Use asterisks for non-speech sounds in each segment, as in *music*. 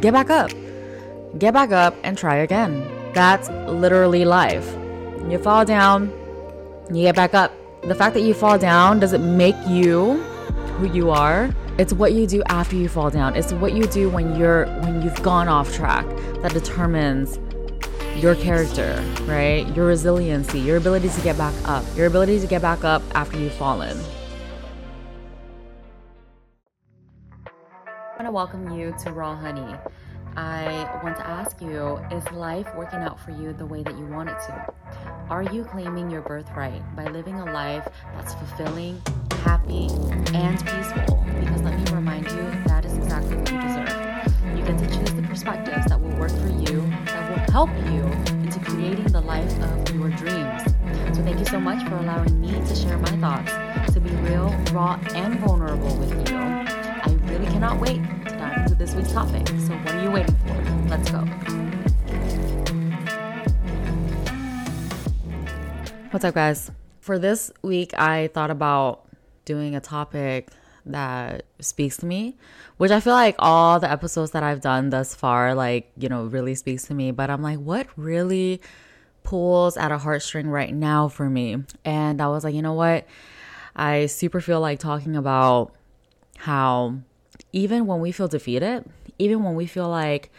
get back up. Get back up and try again. That's literally life. You fall down, you get back up. The fact that you fall down doesn't make you who you are. It's what you do after you fall down. It's what you do when you're when you've gone off track that determines your character, right? Your resiliency, your ability to get back up, your ability to get back up after you've fallen. To welcome you to Raw Honey. I want to ask you is life working out for you the way that you want it to? Are you claiming your birthright by living a life that's fulfilling, happy, and peaceful? Because let me remind you, that is exactly what you deserve. You get to choose the perspectives that will work for you, that will help you into creating the life of your dreams. So, thank you so much for allowing me to share my thoughts, to be real, raw, and vulnerable with you. I really cannot wait this week's topic. So, what are you waiting for? Let's go. What's up, guys? For this week, I thought about doing a topic that speaks to me, which I feel like all the episodes that I've done thus far, like, you know, really speaks to me. But I'm like, what really pulls at a heartstring right now for me? And I was like, you know what? I super feel like talking about how even when we feel defeated, even when we feel like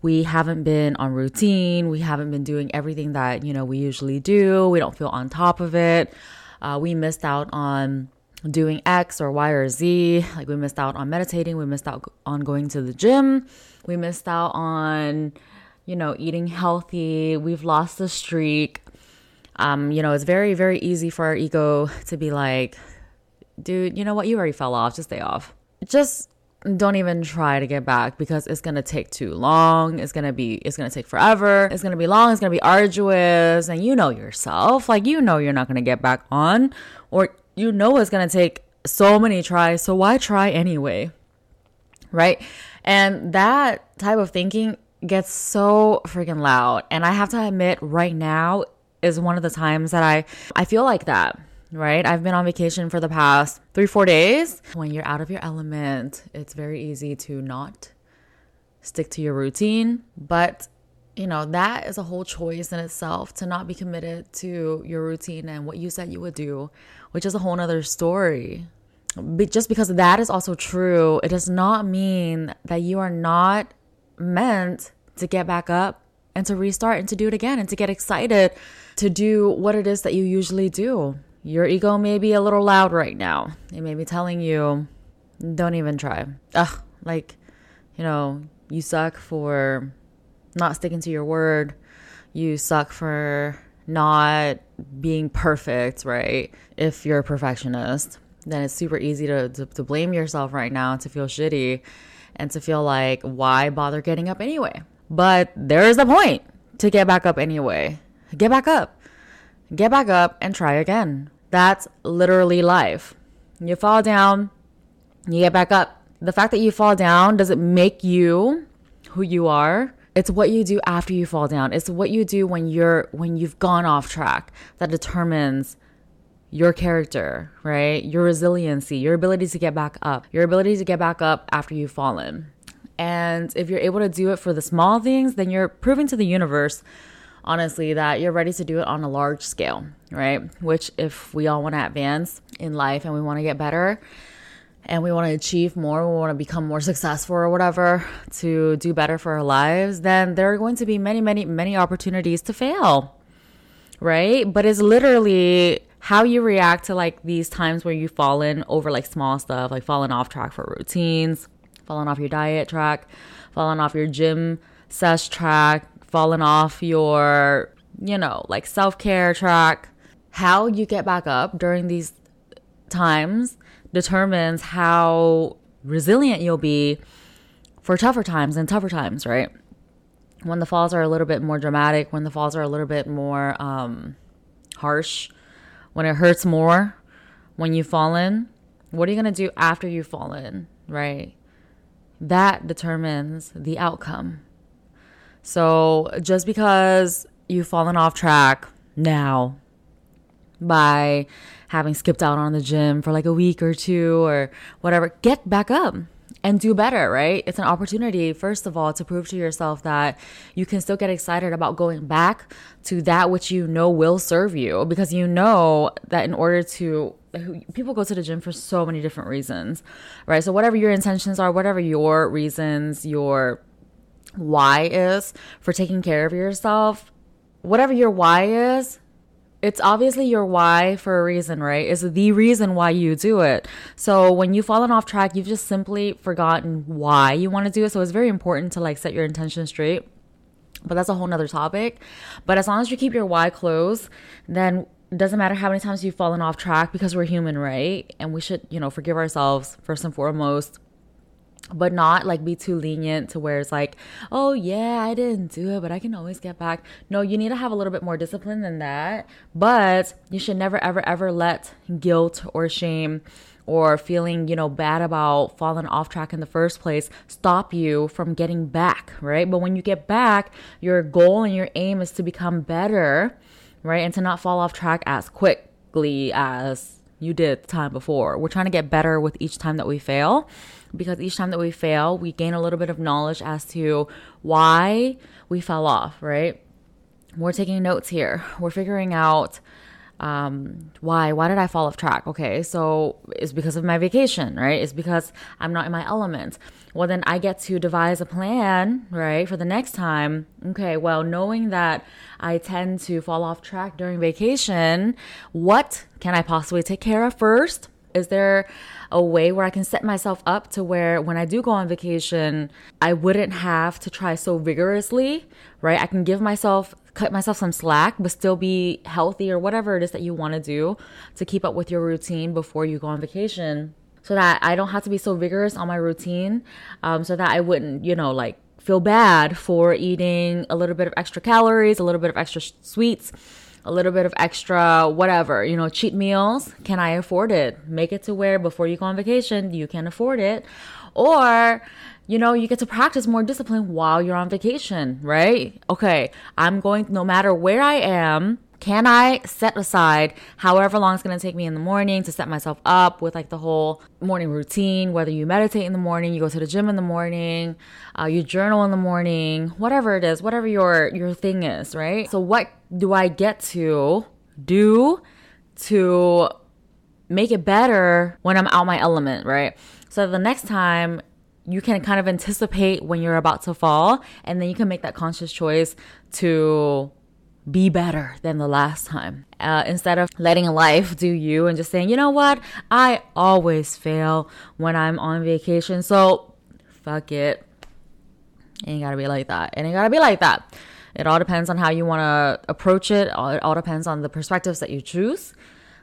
we haven't been on routine, we haven't been doing everything that, you know, we usually do, we don't feel on top of it. Uh, we missed out on doing X or Y or Z. Like we missed out on meditating, we missed out on going to the gym, we missed out on, you know, eating healthy. We've lost the streak. Um, you know, it's very, very easy for our ego to be like, dude, you know what? You already fell off. Just stay off. Just don't even try to get back because it's gonna take too long. It's gonna be it's gonna take forever. It's gonna be long. It's gonna be arduous, and you know yourself. Like you know you're not gonna get back on, or you know it's gonna take so many tries. So why try anyway? Right? And that type of thinking gets so freaking loud. And I have to admit, right now is one of the times that I I feel like that right? I've been on vacation for the past three, four days. When you're out of your element, it's very easy to not stick to your routine. But, you know, that is a whole choice in itself to not be committed to your routine and what you said you would do, which is a whole nother story. But just because that is also true, it does not mean that you are not meant to get back up and to restart and to do it again and to get excited to do what it is that you usually do your ego may be a little loud right now. It may be telling you, don't even try. Ugh, like, you know, you suck for not sticking to your word. You suck for not being perfect, right? If you're a perfectionist, then it's super easy to, to, to blame yourself right now, to feel shitty, and to feel like, why bother getting up anyway? But there is a point to get back up anyway. Get back up. Get back up and try again. That's literally life. You fall down, you get back up. The fact that you fall down doesn't make you who you are. It's what you do after you fall down. It's what you do when you're when you've gone off track that determines your character, right? Your resiliency, your ability to get back up, your ability to get back up after you've fallen. And if you're able to do it for the small things, then you're proving to the universe honestly, that you're ready to do it on a large scale, right? Which, if we all want to advance in life and we want to get better and we want to achieve more, we want to become more successful or whatever to do better for our lives, then there are going to be many, many, many opportunities to fail, right? But it's literally how you react to like these times where you've fallen over like small stuff, like falling off track for routines, falling off your diet track, falling off your gym sesh track, fallen off your, you know, like self care track, how you get back up during these times determines how resilient you'll be for tougher times and tougher times, right? When the falls are a little bit more dramatic, when the falls are a little bit more um, harsh, when it hurts more when you've fallen, what are you going to do after you've fallen, right? That determines the outcome. So just because you've fallen off track now by having skipped out on the gym for like a week or two or whatever, get back up and do better, right? It's an opportunity, first of all, to prove to yourself that you can still get excited about going back to that which you know will serve you because you know that in order to people go to the gym for so many different reasons, right? So, whatever your intentions are, whatever your reasons, your why is for taking care of yourself, whatever your why is, it's obviously your why for a reason, right? It's the reason why you do it. So when you've fallen off track, you've just simply forgotten why you want to do it. So it's very important to like set your intention straight. But that's a whole nother topic. But as long as you keep your why closed, then it doesn't matter how many times you've fallen off track because we're human, right? And we should, you know, forgive ourselves first and foremost but not like be too lenient to where it's like, oh yeah, I didn't do it, but I can always get back. No, you need to have a little bit more discipline than that. But you should never, ever, ever let guilt or shame or feeling, you know, bad about falling off track in the first place stop you from getting back, right? But when you get back, your goal and your aim is to become better, right? And to not fall off track as quickly as you did the time before. We're trying to get better with each time that we fail because each time that we fail, we gain a little bit of knowledge as to why we fell off, right? We're taking notes here. We're figuring out um, why why did i fall off track? Okay so it's because of my vacation right? It's because i'm not in my element. Well then i get to devise a plan right for the next time. Okay well knowing that i tend to fall off track during vacation what can i possibly take care of first is there a way where I can set myself up to where when I do go on vacation, I wouldn't have to try so vigorously, right? I can give myself cut myself some slack but still be healthy or whatever it is that you want to do to keep up with your routine before you go on vacation so that I don't have to be so vigorous on my routine um, so that I wouldn't, you know, like feel bad for eating a little bit of extra calories, a little bit of extra sweets a little bit of extra whatever, you know, cheat meals. Can I afford it? Make it to where before you go on vacation, you can afford it. Or, you know, you get to practice more discipline while you're on vacation, right? Okay, I'm going, no matter where I am, can I set aside however long it's going to take me in the morning to set myself up with like the whole morning routine, whether you meditate in the morning, you go to the gym in the morning, uh, you journal in the morning, whatever it is, whatever your, your thing is, right? So what do I get to do to make it better when I'm out my element, right? So the next time you can kind of anticipate when you're about to fall and then you can make that conscious choice to be better than the last time. Uh, instead of letting life do you and just saying, you know what, I always fail when I'm on vacation, so fuck it. ain't gotta be like that. It ain't gotta be like that. It all depends on how you wanna approach it. It all depends on the perspectives that you choose.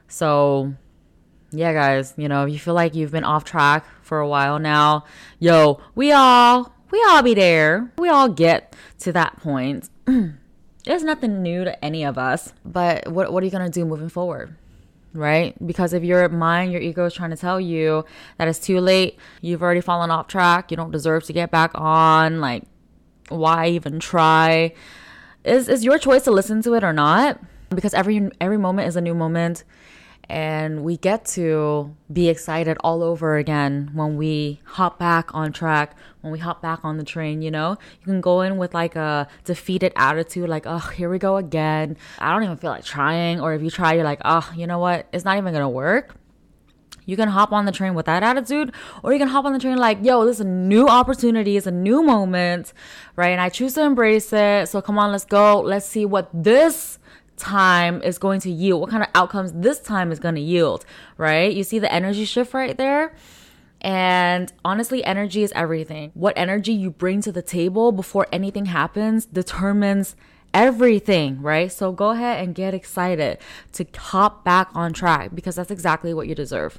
So, yeah, guys, you know, if you feel like you've been off track for a while now, yo, we all, we all be there. We all get to that point. *clears throat* It's nothing new to any of us, but what, what are you going to do moving forward? Right? Because if your mind, your ego is trying to tell you that it's too late, you've already fallen off track, you don't deserve to get back on, like, why even try? Is is your choice to listen to it or not? Because every every moment is a new moment and we get to be excited all over again when we hop back on track when we hop back on the train you know you can go in with like a defeated attitude like oh here we go again i don't even feel like trying or if you try you're like oh you know what it's not even gonna work you can hop on the train with that attitude, or you can hop on the train like, yo, this is a new opportunity, it's a new moment, right? And I choose to embrace it. So come on, let's go. Let's see what this time is going to yield, what kind of outcomes this time is going to yield, right? You see the energy shift right there? And honestly, energy is everything. What energy you bring to the table before anything happens determines everything, right? So go ahead and get excited to hop back on track because that's exactly what you deserve.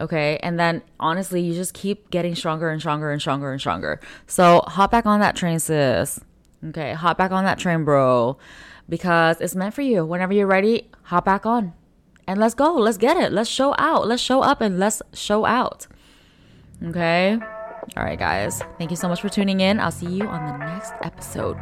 Okay. And then honestly, you just keep getting stronger and stronger and stronger and stronger. So hop back on that train, sis. Okay. Hop back on that train, bro because it's meant for you. Whenever you're ready, hop back on and let's go. Let's get it. Let's show out. Let's show up and let's show out. Okay. All right, guys. Thank you so much for tuning in. I'll see you on the next episode.